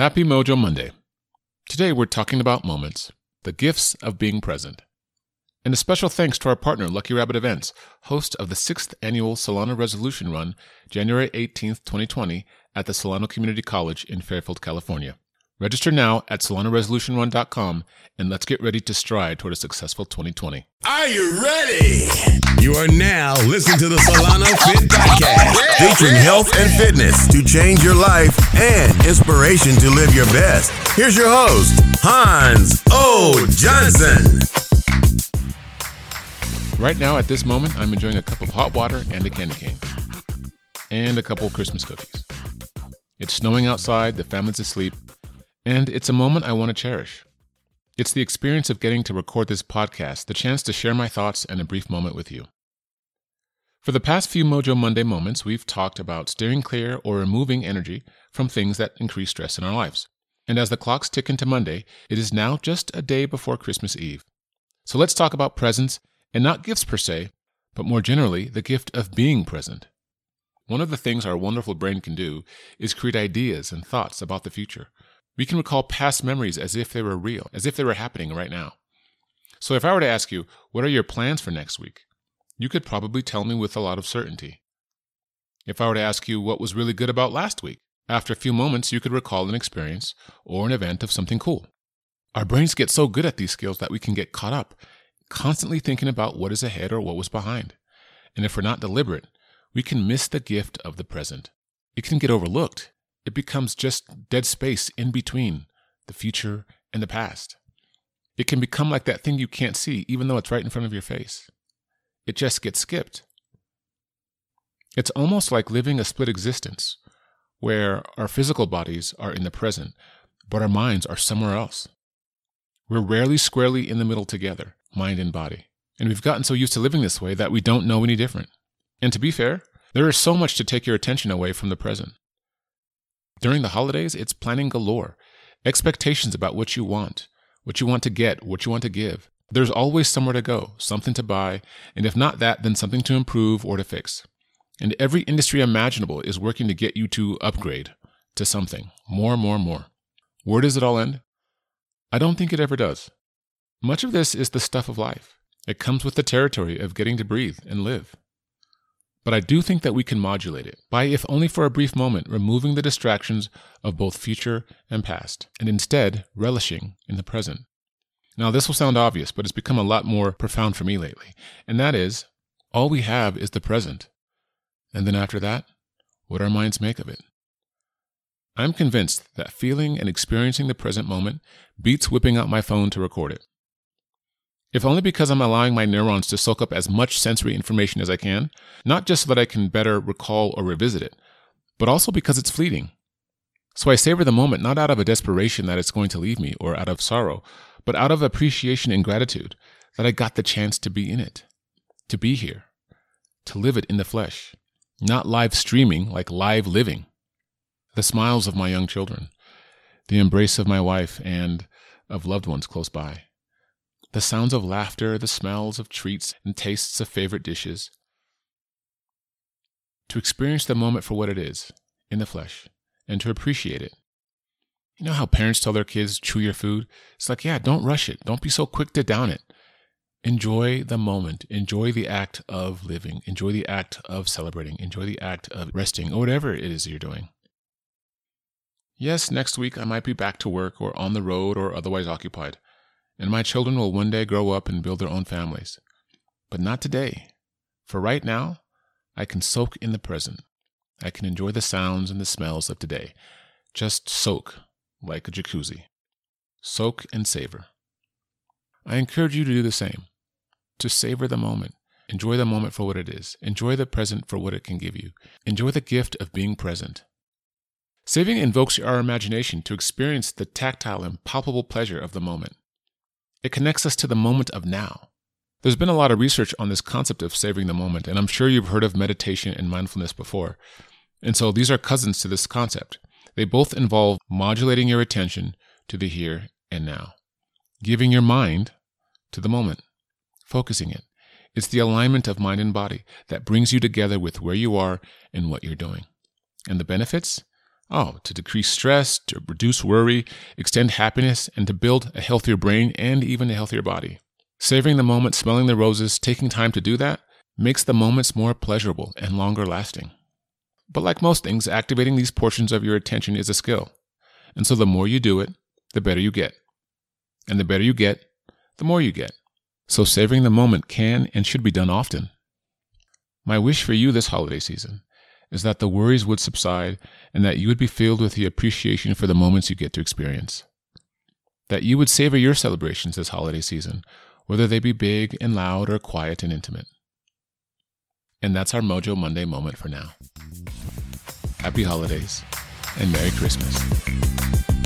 Happy Mojo Monday. Today we're talking about moments, the gifts of being present. And a special thanks to our partner, Lucky Rabbit Events, host of the sixth annual Solano Resolution Run, January 18th, 2020, at the Solano Community College in Fairfield, California. Register now at SolanoResolutionRun.com and let's get ready to stride toward a successful 2020. Are you ready? You are now listening to the Solano Fit Podcast, featuring health and fitness to change your life and inspiration to live your best. Here's your host, Hans O. Johnson. Right now, at this moment, I'm enjoying a cup of hot water and a candy cane, and a couple Christmas cookies. It's snowing outside, the family's asleep, and it's a moment I want to cherish. It's the experience of getting to record this podcast, the chance to share my thoughts and a brief moment with you. For the past few Mojo Monday moments, we've talked about steering clear or removing energy from things that increase stress in our lives. And as the clocks tick into Monday, it is now just a day before Christmas Eve. So let's talk about presents, and not gifts per se, but more generally, the gift of being present. One of the things our wonderful brain can do is create ideas and thoughts about the future, we can recall past memories as if they were real, as if they were happening right now. So if I were to ask you, what are your plans for next week? You could probably tell me with a lot of certainty. If I were to ask you what was really good about last week, after a few moments you could recall an experience or an event of something cool. Our brains get so good at these skills that we can get caught up, constantly thinking about what is ahead or what was behind. And if we're not deliberate, we can miss the gift of the present. It can get overlooked it becomes just dead space in between the future and the past. It can become like that thing you can't see, even though it's right in front of your face. It just gets skipped. It's almost like living a split existence, where our physical bodies are in the present, but our minds are somewhere else. We're rarely squarely in the middle together, mind and body. And we've gotten so used to living this way that we don't know any different. And to be fair, there is so much to take your attention away from the present. During the holidays, it's planning galore, expectations about what you want, what you want to get, what you want to give. There's always somewhere to go, something to buy, and if not that, then something to improve or to fix. And every industry imaginable is working to get you to upgrade to something more, more, more. Where does it all end? I don't think it ever does. Much of this is the stuff of life. It comes with the territory of getting to breathe and live. But I do think that we can modulate it by, if only for a brief moment, removing the distractions of both future and past, and instead relishing in the present. Now, this will sound obvious, but it's become a lot more profound for me lately, and that is all we have is the present. And then after that, what our minds make of it. I'm convinced that feeling and experiencing the present moment beats whipping out my phone to record it if only because I'm allowing my neurons to soak up as much sensory information as I can, not just so that I can better recall or revisit it, but also because it's fleeting. So I savor the moment not out of a desperation that it's going to leave me or out of sorrow, but out of appreciation and gratitude that I got the chance to be in it, to be here, to live it in the flesh, not live streaming like live living. The smiles of my young children, the embrace of my wife and of loved ones close by the sounds of laughter, the smells of treats, and tastes of favorite dishes. To experience the moment for what it is, in the flesh, and to appreciate it. You know how parents tell their kids, chew your food? It's like, yeah, don't rush it. Don't be so quick to down it. Enjoy the moment. Enjoy the act of living. Enjoy the act of celebrating. Enjoy the act of resting, or whatever it is you're doing. Yes, next week I might be back to work or on the road or otherwise occupied and my children will one day grow up and build their own families. But not today. For right now, I can soak in the present. I can enjoy the sounds and the smells of today. Just soak like a jacuzzi. Soak and savor. I encourage you to do the same. To savor the moment. Enjoy the moment for what it is. Enjoy the present for what it can give you. Enjoy the gift of being present. Saving invokes our imagination to experience the tactile and palpable pleasure of the moment. It connects us to the moment of now. There's been a lot of research on this concept of savoring the moment, and I'm sure you've heard of meditation and mindfulness before. And so these are cousins to this concept. They both involve modulating your attention to the here and now, giving your mind to the moment, focusing it. It's the alignment of mind and body that brings you together with where you are and what you're doing. And the benefits? Oh, to decrease stress, to reduce worry, extend happiness, and to build a healthier brain and even a healthier body. Savoring the moment, smelling the roses, taking time to do that makes the moments more pleasurable and longer lasting. But like most things, activating these portions of your attention is a skill. And so the more you do it, the better you get. And the better you get, the more you get. So savoring the moment can and should be done often. My wish for you this holiday season is that the worries would subside and that you would be filled with the appreciation for the moments you get to experience. That you would savor your celebrations this holiday season, whether they be big and loud or quiet and intimate. And that's our Mojo Monday moment for now. Happy holidays and Merry Christmas.